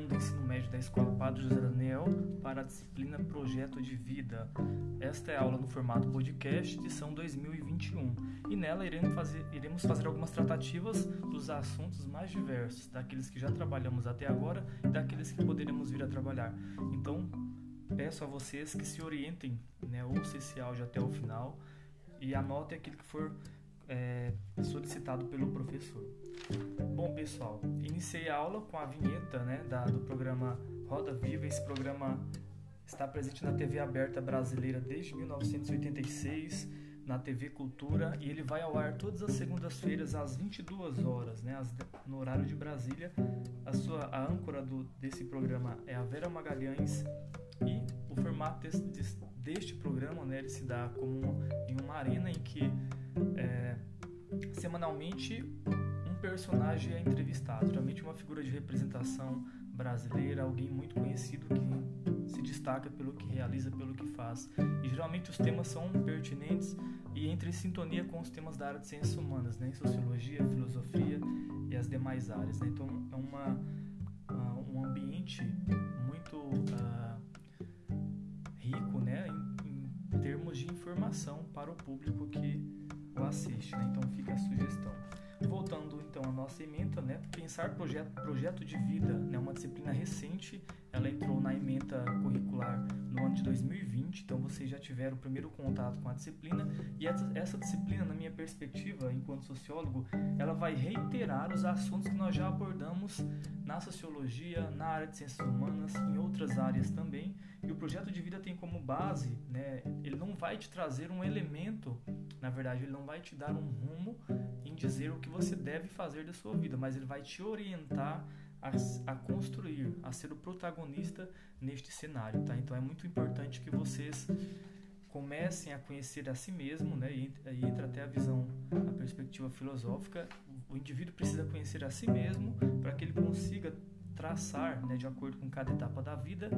ano do ensino médio da Escola Padre José Daniel para a disciplina Projeto de Vida. Esta é a aula no formato podcast, edição 2021, e nela iremos fazer, iremos fazer algumas tratativas dos assuntos mais diversos, daqueles que já trabalhamos até agora e daqueles que poderemos vir a trabalhar. Então, peço a vocês que se orientem, né, ouçam esse áudio até o final e anotem aquilo que for é, solicitado pelo professor. Bom, pessoal, iniciei a aula com a vinheta né, da, do programa Roda Viva. Esse programa está presente na TV aberta brasileira desde 1986, na TV Cultura, e ele vai ao ar todas as segundas-feiras às 22 horas, né, no horário de Brasília. A, sua, a âncora do, desse programa é a Vera Magalhães e o formato desse, deste programa né, ele se dá como em uma arena em que é, semanalmente um personagem é entrevistado, geralmente uma figura de representação brasileira, alguém muito conhecido que se destaca pelo que realiza, pelo que faz. E geralmente os temas são pertinentes e entre sintonia com os temas da área de ciências humanas, né? sociologia, filosofia e as demais áreas. Né? Então é uma, uh, um ambiente muito uh, rico né? Termos de informação para o público que o assiste. Né? Então fica a sugestão. Voltando então à nossa ementa, né? Pensar projeto, projeto de vida, né? Uma disciplina recente, ela entrou na ementa curricular no ano de 2020, então vocês já tiveram o primeiro contato com a disciplina e essa, essa disciplina, na minha perspectiva, enquanto sociólogo, ela vai reiterar os assuntos que nós já abordamos na sociologia, na área de ciências humanas, em outras áreas também. E o projeto de vida tem como base, né? Ele não vai te trazer um elemento, na verdade, ele não vai te dar um rumo em dizer o que você deve fazer da sua vida, mas ele vai te orientar a, a, construir, a ser o protagonista neste cenário, tá? Então é muito importante que vocês comecem a conhecer a si mesmo, né? E, entra até a visão, a perspectiva filosófica. O indivíduo precisa conhecer a si mesmo para que ele consiga traçar, né, de acordo com cada etapa da vida,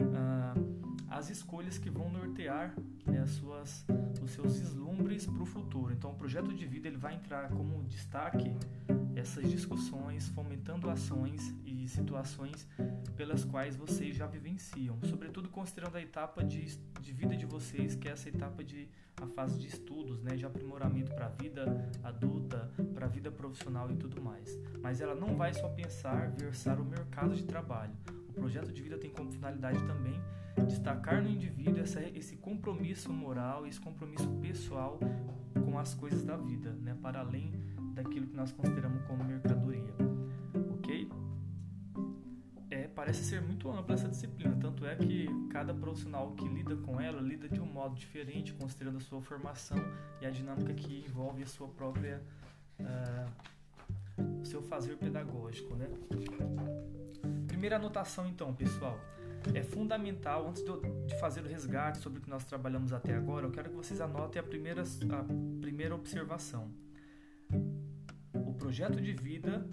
uh, as escolhas que vão nortear né, as suas, os seus vislumbres para o futuro. Então, o projeto de vida ele vai entrar como destaque essas discussões, fomentando ações e situações pelas quais vocês já vivenciam, sobretudo considerando a etapa de, de vida de vocês, que é essa etapa de a fase de estudos, né, de aprimoramento para a vida adulta, para a vida profissional e tudo mais. Mas ela não vai só pensar versar o mercado de trabalho. O projeto de vida tem como finalidade também destacar no indivíduo essa, esse compromisso moral, esse compromisso pessoal com as coisas da vida, né, para além daquilo que nós consideramos como mercadoria. Ok? É, parece ser muito ampla essa disciplina, tanto é que cada profissional que lida com ela lida de um modo diferente, considerando a sua formação e a dinâmica que envolve a sua própria. Uh, seu fazer pedagógico, né? Primeira anotação, então, pessoal é fundamental, antes de fazer o resgate sobre o que nós trabalhamos até agora, eu quero que vocês anotem a primeira, a primeira observação. O projeto de vida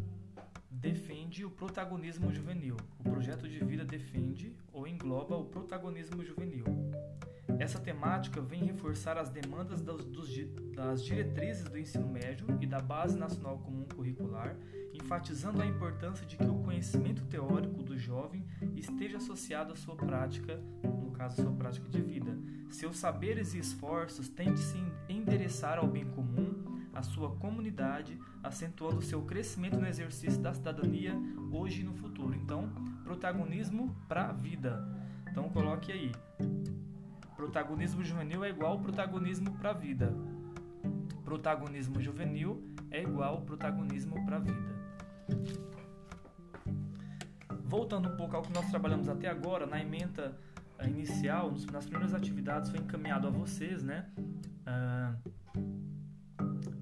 defende o protagonismo juvenil. O projeto de vida defende ou engloba o protagonismo juvenil. Essa temática vem reforçar as demandas das, dos, das diretrizes do ensino médio e da Base Nacional Comum Curricular, enfatizando a importância de que o conhecimento teórico do jovem esteja associado à sua prática, no caso, à sua prática de vida. Seus saberes e esforços têm de se endereçar ao bem comum, à sua comunidade, acentuando seu crescimento no exercício da cidadania hoje e no futuro. Então, protagonismo para a vida. Então, coloque aí Protagonismo juvenil é igual protagonismo para a vida. Protagonismo juvenil é igual protagonismo para a vida. Voltando um pouco ao que nós trabalhamos até agora, na ementa eh, inicial, nas primeiras atividades, foi encaminhado a vocês, né? Uh,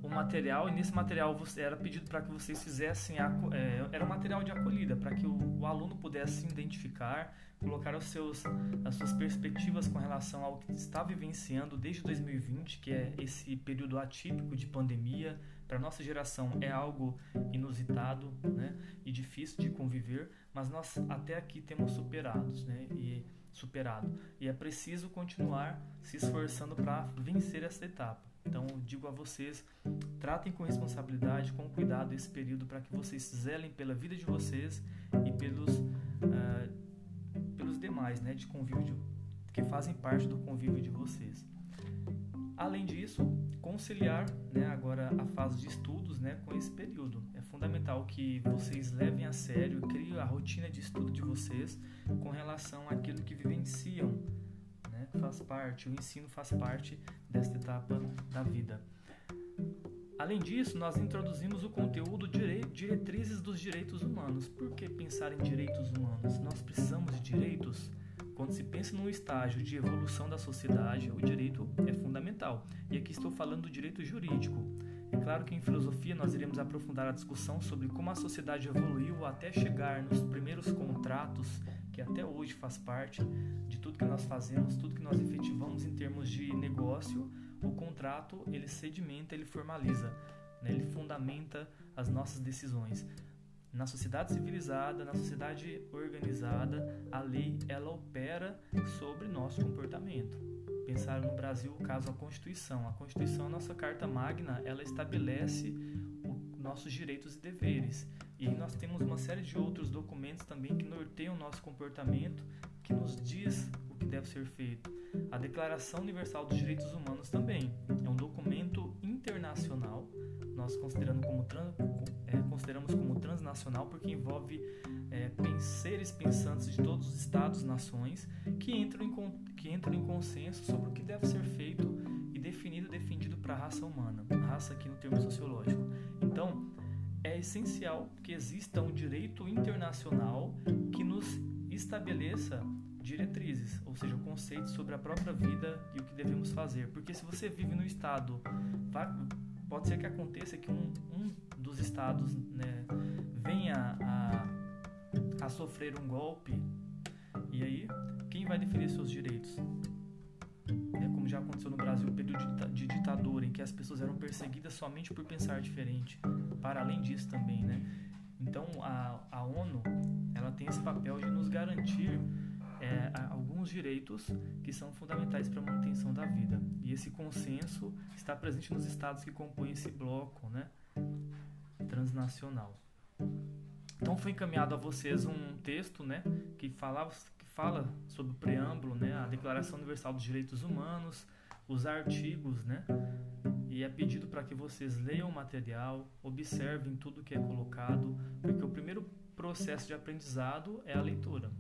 o material e nesse material era pedido para que vocês fizessem a, é, era um material de acolhida para que o, o, aluno pudesse se identificar, colocar os seus, as suas perspectivas com relação ao que está vivenciando desde 2020, que é esse período atípico de pandemia. Para nossa geração é algo inusitado, né, e difícil de conviver, mas nós até aqui temos superados, né, e superado. E é preciso continuar se esforçando para vencer essa etapa. Então, digo a vocês, tratem com responsabilidade, com cuidado esse período para que vocês zelem pela vida de vocês e pelos, uh, pelos demais, né, de convívio de, que fazem parte do convívio de vocês. Além disso, conciliar né, agora a fase de estudos né, com esse período. É fundamental que vocês levem a sério, criem a rotina de estudo de vocês com relação àquilo que vivenciam. Né, faz parte, o ensino faz parte desta etapa da vida. Além disso, nós introduzimos o conteúdo diretrizes dos direitos humanos. Por que pensar em direitos humanos? Nós precisamos de direitos quando se pensa num estágio de evolução da sociedade, o direito é fundamental. E aqui estou falando do direito jurídico. É claro que em filosofia nós iremos aprofundar a discussão sobre como a sociedade evoluiu até chegar nos primeiros contratos, que até hoje faz parte de tudo que nós fazemos, tudo que nós efetivamos em termos de negócio. O contrato ele sedimenta, ele formaliza, né? ele fundamenta as nossas decisões. Na sociedade civilizada, na sociedade organizada, a lei ela opera sobre nosso comportamento. Pensar no Brasil, o caso a Constituição. A Constituição, a nossa carta magna, ela estabelece os nossos direitos e deveres. E nós temos uma série de outros documentos também que norteiam o nosso comportamento, que nos diz o que deve ser feito. A Declaração Universal dos Direitos Humanos também é um documento internacional nós considerando como transnacional porque envolve é, pensantes de todos os estados, nações que entram em, que entram em consenso sobre o que deve ser feito e definido defendido para a raça humana, raça aqui no termo sociológico. Então é essencial que exista um direito internacional que nos estabeleça diretrizes, ou seja, conceitos sobre a própria vida e o que devemos fazer. Porque se você vive no estado pode ser que aconteça que um, um dos estados né, venha a, a sofrer um golpe e aí quem vai defender seus direitos? É como já aconteceu no Brasil, o período de, ditadura, em que as pessoas eram perseguidas somente por pensar diferente. Para além disso também, né? Então a, a ONU ela tem esse papel de nos garantir é, alguns direitos que são fundamentais para a manutenção da vida. E esse consenso está presente nos estados que compõem esse bloco né, transnacional. Então foi encaminhado a vocês um texto né, que, falava, que fala sobre o preâmbulo, né, a Declaração Universal dos Direitos Humanos, os artigos, né, e é pedido para que vocês leiam o material, observem tudo que é colocado, porque o primeiro processo de aprendizado é a leitura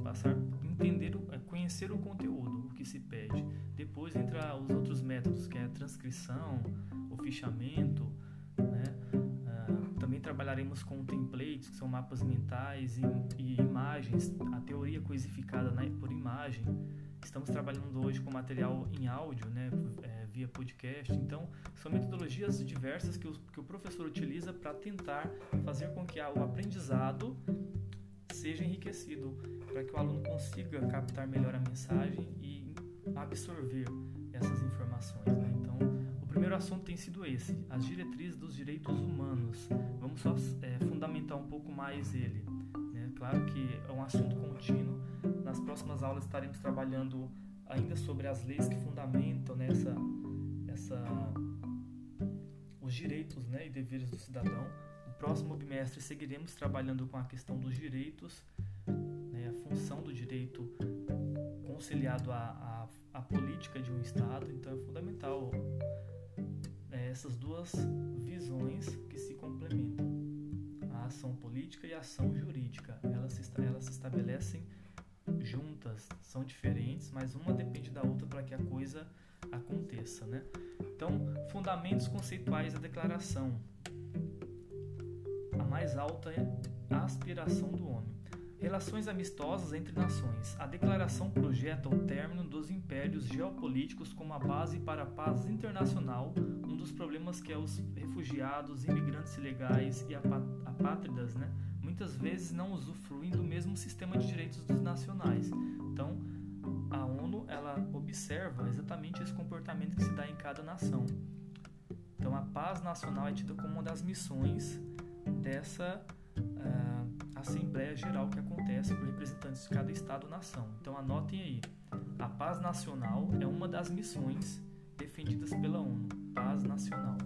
passar entender, é, conhecer o conteúdo, o que se pede. Depois entra os outros métodos, que é a transcrição, o fichamento, né? Uh, também trabalharemos com templates, que são mapas mentais e, e imagens, a teoria coisificada né, por imagem. Estamos trabalhando hoje com material em áudio, né, é, via podcast. Então, são metodologias diversas que o, que o professor utiliza para tentar fazer com que o aprendizado seja enriquecido para que o aluno consiga captar melhor a mensagem e absorver essas informações. Né? Então, o primeiro assunto tem sido esse: as diretrizes dos direitos humanos. Vamos só é, fundamentar um pouco mais ele. Né? Claro que é um assunto contínuo. Nas próximas aulas estaremos trabalhando ainda sobre as leis que fundamentam nessa, né, essa, os direitos né, e deveres do cidadão próximo bimestre seguiremos trabalhando com a questão dos direitos, direito conciliado à, à, à, política de um Estado. Então é fundamental né, essas duas visões que se complementam. A ação política e a ação jurídica. Elas se, elas se estabelecem juntas, são diferentes, mas uma depende da outra para que a coisa aconteça. Né? Então, fundamentos conceituais da declaração mais alta aspiração do. Relações amistosas entre nações. A declaração projeta o término dos impérios geopolíticos como a base para a paz internacional, um dos problemas que é os refugiados, imigrantes ilegais e apátridas, né, muitas vezes não usufruem do mesmo sistema de direitos dos nacionais. Então, a ONU ela observa exatamente esse comportamento que se dá em cada nação. Então, a paz nacional é tida como uma das missões dessa Assembleia Geral que acontece por representantes de cada Estado-nação. Então anotem aí, a paz nacional é uma das missões defendidas pela ONU. nacional.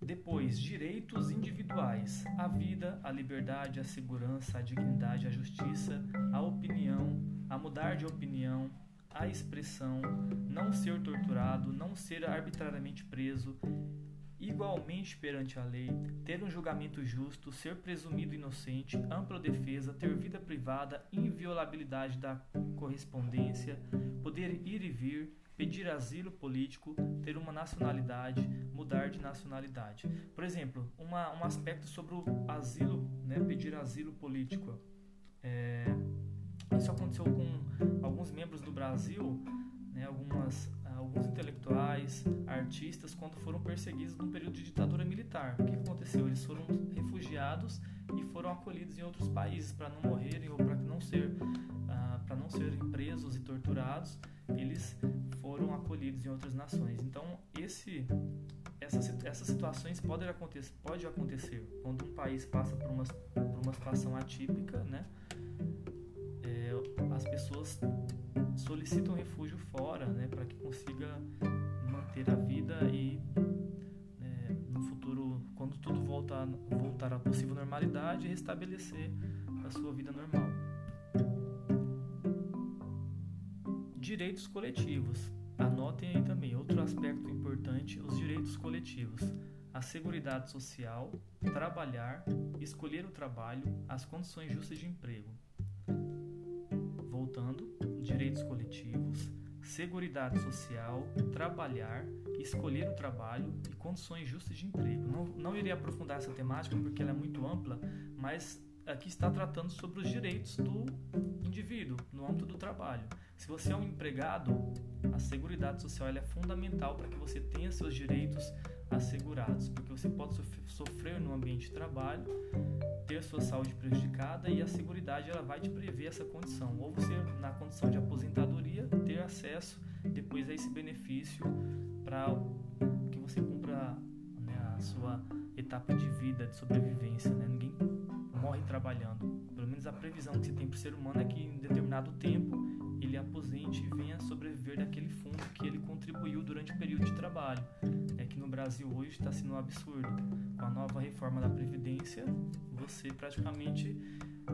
Depois, direitos individuais: a vida, a liberdade, a segurança, a dignidade, a justiça, a opinião, a mudar de opinião, a expressão, não ser torturado, não ser arbitrariamente preso, igualmente perante a lei, ter um julgamento justo, ser presumido inocente, ampla defesa, ter vida privada, inviolabilidade da correspondência, poder ir e vir, pedir asilo político, ter uma nacionalidade, mudar de nacionalidade. Por exemplo, uma, um aspecto sobre o asilo, né, pedir asilo político. É, isso aconteceu com alguns membros do Brasil, né, algumas alguns intelectuais, artistas, quando foram perseguidos num período de ditadura militar. O que aconteceu? Eles foram refugiados e foram acolhidos em outros países para não morrerem ou para não ser uh, para não serem presos e torturados. Eles foram acolhidos em outras nações. Então esse essas, essas situações podem acontecer, pode acontecer quando um país passa por uma, por uma situação atípica, né? É, as pessoas solicitam refúgio fora, né, para que consiga manter a vida e né, no futuro, quando tudo voltar, voltar à possível normalidade, restabelecer a sua vida normal. Direitos coletivos. Anotem aí também outro aspecto importante: os direitos coletivos. A segurança social, trabalhar, escolher o trabalho, as condições justas de emprego. Direitos coletivos, seguridade social, trabalhar, escolher o trabalho e condições justas de emprego. Não, não irei aprofundar essa temática porque ela é muito ampla, mas aqui está tratando sobre os direitos do indivíduo no âmbito do trabalho. Se você é um empregado, a seguridade social é fundamental para que você tenha seus direitos assegurados, porque você pode sofrer no ambiente de trabalho, sua saúde prejudicada e a seguridade ela vai te prever essa condição, ou você na condição de aposentadoria ter acesso depois a esse benefício para que você cumpra né, a sua etapa de vida, de sobrevivência. Né? Ninguém morre trabalhando. Pelo menos a previsão que se tem para o ser humano é que em determinado tempo ele aposente e venha sobreviver daquele fundo que ele contribuiu durante o período de trabalho. É que no Brasil hoje está sendo um absurdo. Com a nova reforma da Previdência, você praticamente.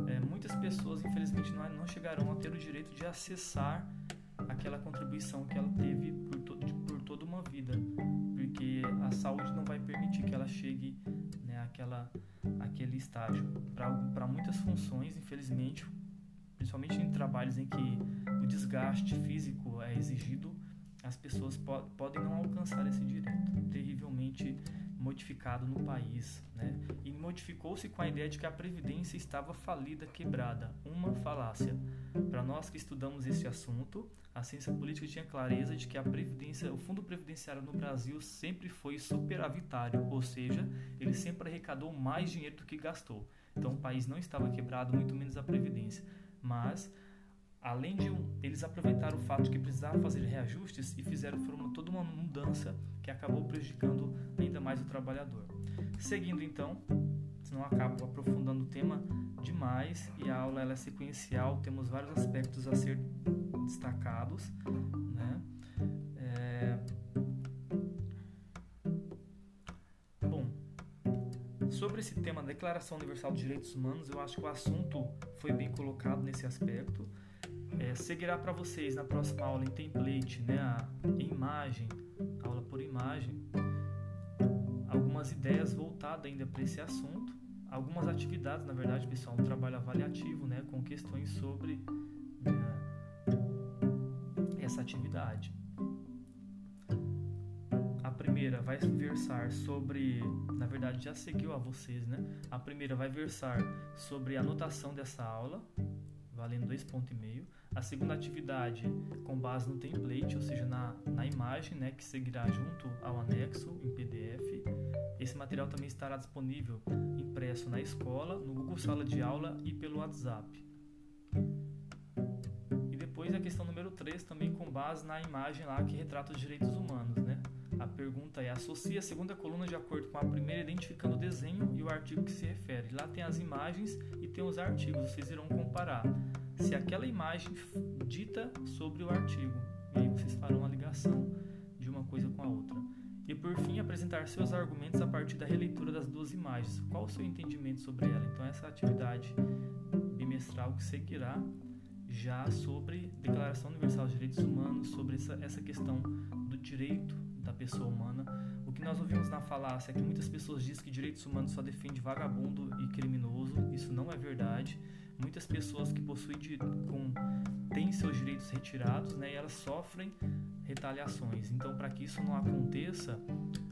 É, muitas pessoas, infelizmente, não, não chegarão a ter o direito de acessar aquela contribuição que ela teve por, to, de, por toda uma vida, porque a saúde não vai permitir que ela chegue né, àquela, àquele estágio. Para muitas funções, infelizmente, principalmente trabalhos em que o desgaste físico é exigido, as pessoas po podem não alcançar esse direito, terrivelmente modificado no país, né? E modificou-se com a ideia de que a previdência estava falida, quebrada, uma falácia. Para nós que estudamos esse assunto, a ciência política tinha clareza de que a previdência, o fundo previdenciário no Brasil sempre foi superavitário, ou seja, ele sempre arrecadou mais dinheiro do que gastou. Então o país não estava quebrado, muito menos a previdência mas além de eles aproveitaram o fato de que precisavam fazer reajustes e fizeram toda uma mudança que acabou prejudicando ainda mais o trabalhador. Seguindo então, senão acabo aprofundando o tema demais e a aula ela é sequencial, temos vários aspectos a ser destacados, né? É... Bom, sobre esse tema Declaração Universal dos Direitos Humanos, eu acho que o assunto foi bem colocado nesse aspecto. É, seguirá para vocês na próxima aula em template, né, a, em imagem, aula por imagem, algumas ideias voltadas ainda para esse assunto, algumas atividades, na verdade, pessoal, um trabalho avaliativo, né, com questões sobre né, essa atividade. A primeira vai versar sobre, na verdade já seguiu a vocês, né? A primeira vai versar sobre a anotação dessa aula, valendo dois pontos e meio. A segunda atividade com base no template, ou seja, na, na imagem, né, que seguirá junto ao anexo em PDF. Esse material também estará disponível impresso na escola, no Google Sala de Aula e pelo WhatsApp. E depois a questão número 3, também com base na imagem lá que retrata os direitos humanos, né? A pergunta é: associe a segunda coluna de acordo com a primeira, identificando o desenho e o artigo que se refere. Lá tem as imagens e tem os artigos. Vocês irão comparar se aquela imagem dita sobre o artigo. E aí vocês farão a ligação de uma coisa com a outra. E por fim, apresentar seus argumentos a partir da releitura das duas imagens. Qual o seu entendimento sobre ela? Então, essa atividade bimestral que seguirá já sobre Declaração Universal dos Direitos Humanos, sobre essa, essa questão do direito da pessoa humana. O que nós ouvimos na falácia é que muitas pessoas dizem que direitos humanos só defende vagabundo e criminoso. Isso não é verdade. Muitas pessoas que possuem com, têm seus direitos retirados né, e elas sofrem retaliações. Então, para que isso não aconteça,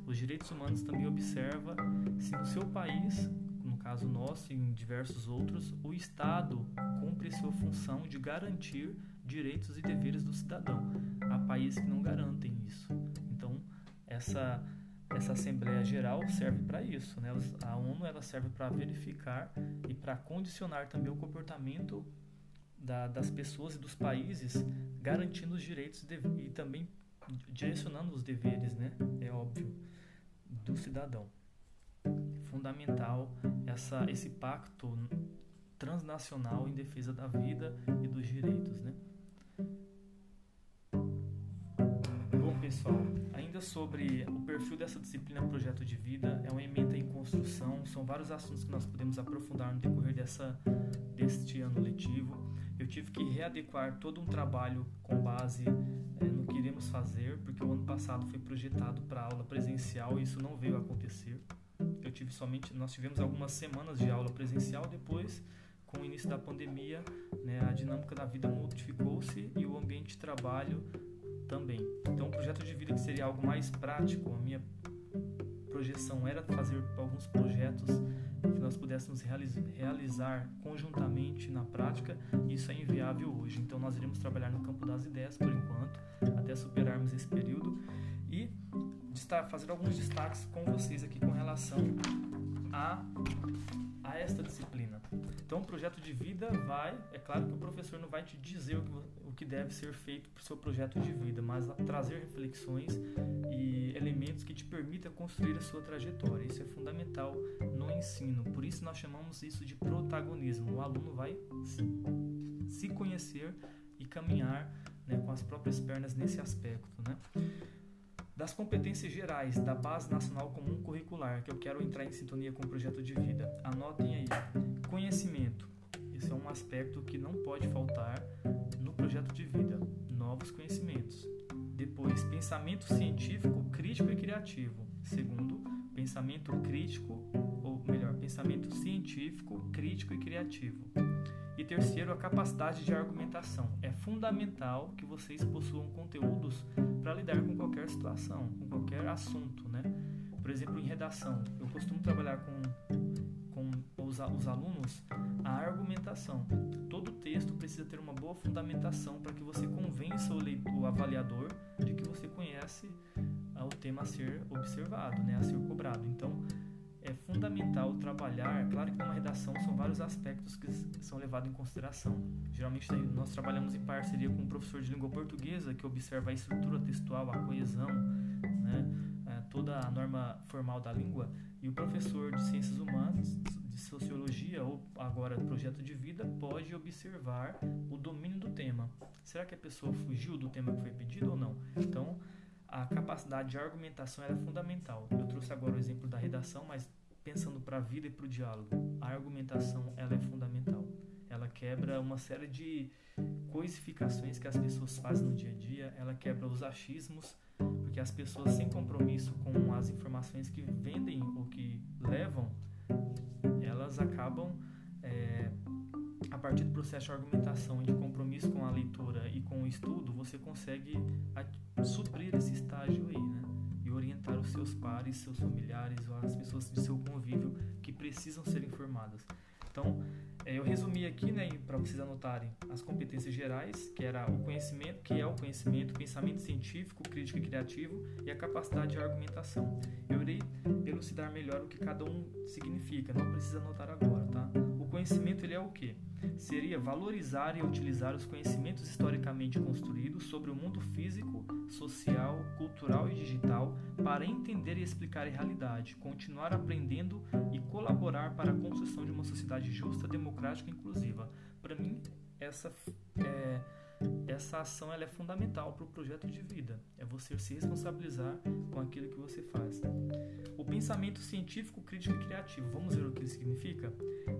os direitos humanos também observa se no seu país caso nosso e em diversos outros, o Estado cumpre sua função de garantir direitos e deveres do cidadão. Há países que não garantem isso. Então, essa essa Assembleia Geral serve para isso, né? A ONU ela serve para verificar e para condicionar também o comportamento da, das pessoas e dos países, garantindo os direitos e também direcionando os deveres, né? É óbvio, do cidadão fundamental essa, esse pacto transnacional em defesa da vida e dos direitos, né? Bom, pessoal, sobre o perfil dessa disciplina Projeto de Vida, é uma emenda em construção, são vários assuntos que nós podemos aprofundar no decorrer dessa, deste ano letivo. Eu tive que readequar todo um trabalho com base é, no que iremos fazer, porque o ano passado foi projetado para aula presencial e isso não veio a acontecer eu tive somente, nós tivemos algumas semanas de aula presencial, depois com o início da pandemia, né, a dinâmica da vida modificou-se e o ambiente de trabalho também. Então, o projeto de vida que seria algo mais prático, a minha projeção era fazer alguns projetos que nós pudéssemos realizar conjuntamente na prática, isso é inviável hoje. Então, nós iremos trabalhar no campo das ideias por enquanto, até superarmos esse período e fazer alguns destaques com vocês aqui com relação a, a esta disciplina. Então, o projeto de vida vai, é claro que o professor não vai te dizer o que, que deve ser feito para o seu projeto de vida, mas trazer reflexões e elementos que te permitam construir a sua trajetória. Isso é fundamental no ensino, por isso nós chamamos isso de protagonismo. O aluno vai se, conhecer e caminhar né, com as próprias pernas nesse aspecto. Né? das competências gerais da Base Nacional Comum Curricular, que eu quero entrar em sintonia com o projeto de vida. Anotem aí. Conhecimento. Esse é um aspecto que não pode faltar no projeto de vida. Novos conhecimentos. Depois, pensamento científico, crítico e criativo. Segundo, pensamento crítico, ou melhor, pensamento científico, crítico e criativo. E terceiro, a capacidade de argumentação. É fundamental que vocês possuam conteúdos para lidar com qualquer situação, com qualquer assunto, né? Por exemplo, em redação, eu costumo trabalhar com os, os alunos a argumentação. Todo texto precisa ter uma boa fundamentação para que você convença o, leitor, o avaliador de que você conhece ah, o tema a ser observado, né? A ser cobrado. Então, é fundamental trabalhar, claro que numa redação são vários aspectos que são levados em consideração. Geralmente nós trabalhamos em parceria com um professor de língua portuguesa que observa a estrutura textual, a coesão, né, toda a norma formal da língua, e o professor de ciências humanas, de sociologia ou agora projeto de vida pode observar o domínio do tema. Será que a pessoa fugiu do tema que foi pedido ou não? Então, a capacidade de argumentação é fundamental. Eu trouxe agora o exemplo da redação, mas pensando para a vida e para o diálogo, a argumentação ela é fundamental. Ela quebra uma série de coisificações que as pessoas fazem no dia a dia, ela quebra os achismos, porque as pessoas sem compromisso com as informações que vendem ou que levam, elas acabam é, a partir do processo de argumentação e de compromisso com a leitura e com o estudo, você consegue suprir esse estágio aí, né? E orientar os seus pares, seus familiares as pessoas de seu convívio que precisam ser informadas. Então, eu resumi aqui, né, para vocês anotarem as competências gerais, que era o conhecimento, que é o conhecimento, pensamento científico, crítico e criativo e a capacidade de argumentação. Eu irei elucidar melhor o que cada um significa, não precisa anotar agora, tá? Conhecimento ele é o quê? seria valorizar e utilizar os conhecimentos historicamente construídos sobre o mundo físico, social, cultural e digital para entender e explicar a realidade, continuar aprendendo e colaborar para a construção de uma sociedade justa, democrática e inclusiva. Para mim, essa é, essa ação ela é fundamental para o projeto de vida. É você se responsabilizar com aquilo que você faz. O pensamento científico, crítico e criativo. Vamos ver o que significa?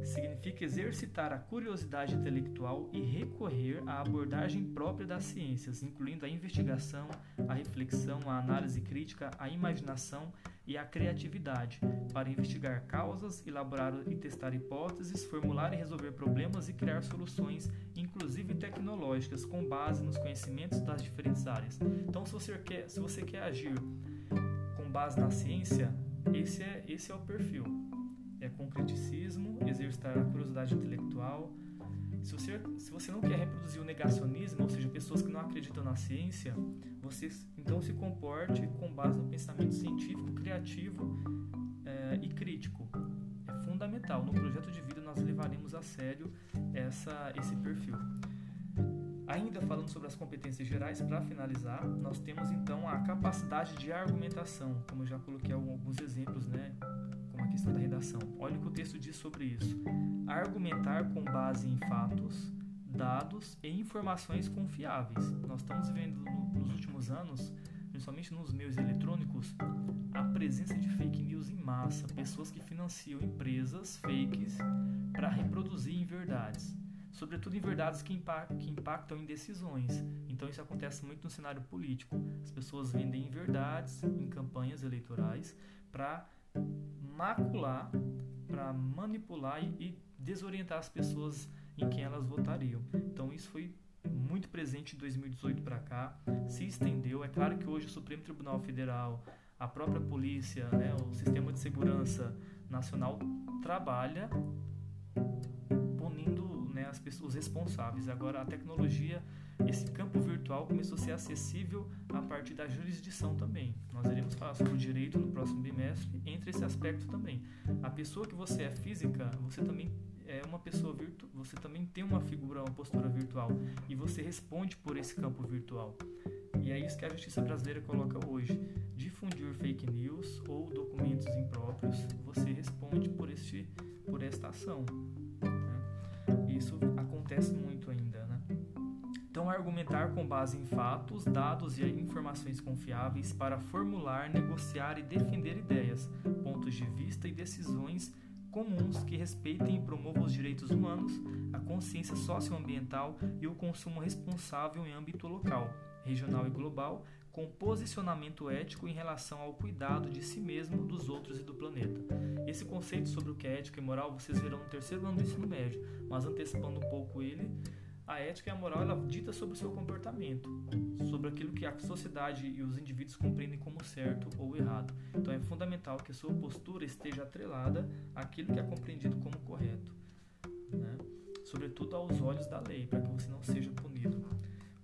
Significa exercitar a curiosidade intelectual e recorrer à abordagem própria das ciências, incluindo a investigação, a reflexão, a análise crítica, a imaginação e a criatividade, para investigar causas, elaborar e testar hipóteses, formular e resolver problemas e criar soluções, inclusive tecnológicas, com base nos conhecimentos das diferentes áreas. Então, se você quer, se você quer agir com base na ciência, esse é, esse é o perfil. É concreticismo, exercitar a curiosidade intelectual. Se você, se você não quer reproduzir o negacionismo, ou seja, pessoas que não acreditam na ciência, você então se comporte com base no pensamento científico, criativo é, e crítico. É fundamental. No projeto de vida nós levaremos a sério essa, esse perfil. Ainda falando sobre as competências gerais, para finalizar, nós temos então a capacidade de argumentação, como eu já coloquei alguns exemplos, né, como a questão da redação. Olha o que o texto diz sobre isso. Argumentar com base em fatos, dados e informações confiáveis. Nós estamos vendo nos últimos anos, principalmente nos meios eletrônicos, a presença de fake news em massa, pessoas que financiam empresas fakes para reproduzir inverdades sobretudo em verdades que, impactam em decisões. Então isso acontece muito no cenário político. As pessoas vendem verdades em campanhas eleitorais para macular, para manipular e, desorientar as pessoas em quem elas votariam. Então isso foi muito presente de 2018 para cá, se estendeu. É claro que hoje o Supremo Tribunal Federal, a própria polícia, né, o sistema de segurança nacional trabalha as pessoas, os responsáveis. Agora, a tecnologia, esse campo virtual começou a ser acessível a partir da jurisdição também. Nós iremos falar sobre o direito no próximo bimestre, entre esse aspecto também. A pessoa que você é física, você também é uma pessoa virtual, você também tem uma figura, uma postura virtual e você responde por esse campo virtual. E é isso que a justiça brasileira coloca hoje. Difundir fake news ou documentos impróprios, você responde por este por esta ação isso acontece muito ainda, né? Então, argumentar com base em fatos, dados e informações confiáveis para formular, negociar e defender ideias, pontos de vista e decisões comuns que respeitem e promovam os direitos humanos, a consciência socioambiental e o consumo responsável em âmbito local, regional e global, com posicionamento ético em relação ao cuidado de si mesmo, dos outros e do planeta. Esse conceito sobre o que é ética e moral vocês verão no terceiro ano do ensino médio, mas antecipando um pouco ele, a ética e a moral ela dita sobre o seu comportamento, sobre aquilo que a sociedade e os indivíduos compreendem como certo ou errado. Então é fundamental que a sua postura esteja atrelada àquilo que é compreendido como correto, né? sobretudo aos olhos da lei, para que você não seja punido.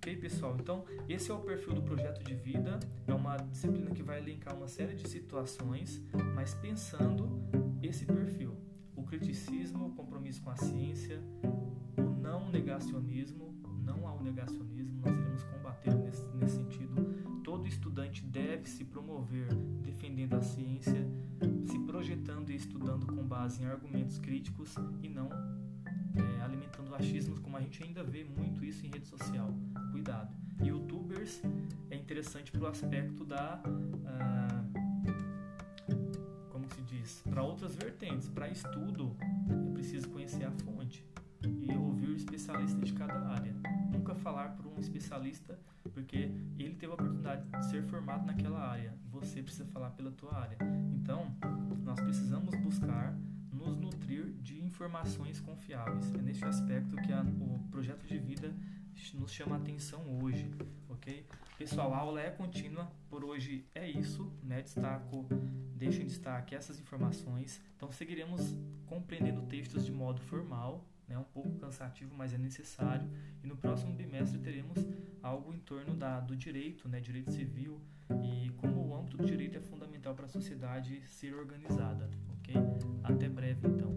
Ok, pessoal? Então, esse é o perfil do projeto de vida. É uma disciplina que vai elencar uma série de situações, mas pensando esse perfil: o criticismo, o compromisso com a ciência, o não negacionismo. Não ao negacionismo, nós iremos combater nesse, nesse sentido. Todo estudante deve se promover defendendo a ciência, se projetando e estudando com base em argumentos críticos e não alimentando achismos, como a gente ainda vê muito isso em rede social. Cuidado. Youtubers é interessante para o aspecto da. Ah, como se diz? Para outras vertentes. Para estudo, é preciso conhecer a fonte e ouvir o especialista de cada área. Nunca falar por um especialista, porque ele teve a oportunidade de ser formado naquela área. Você precisa falar pela tua área. Então, nós precisamos buscar nos nutrir de informações confiáveis. É neste aspecto que a, o projeto de vida nos chama atenção hoje, ok? Pessoal, a aula é contínua, por hoje é isso, né? Destaco, deixo em destaque essas informações. Então seguiremos compreendendo textos de modo formal, né? Um pouco cansativo, mas é necessário. E no próximo bimestre teremos algo em torno da, do direito, né? Direito civil e como o âmbito do direito é fundamental para a sociedade ser organizada, ok? Até breve então.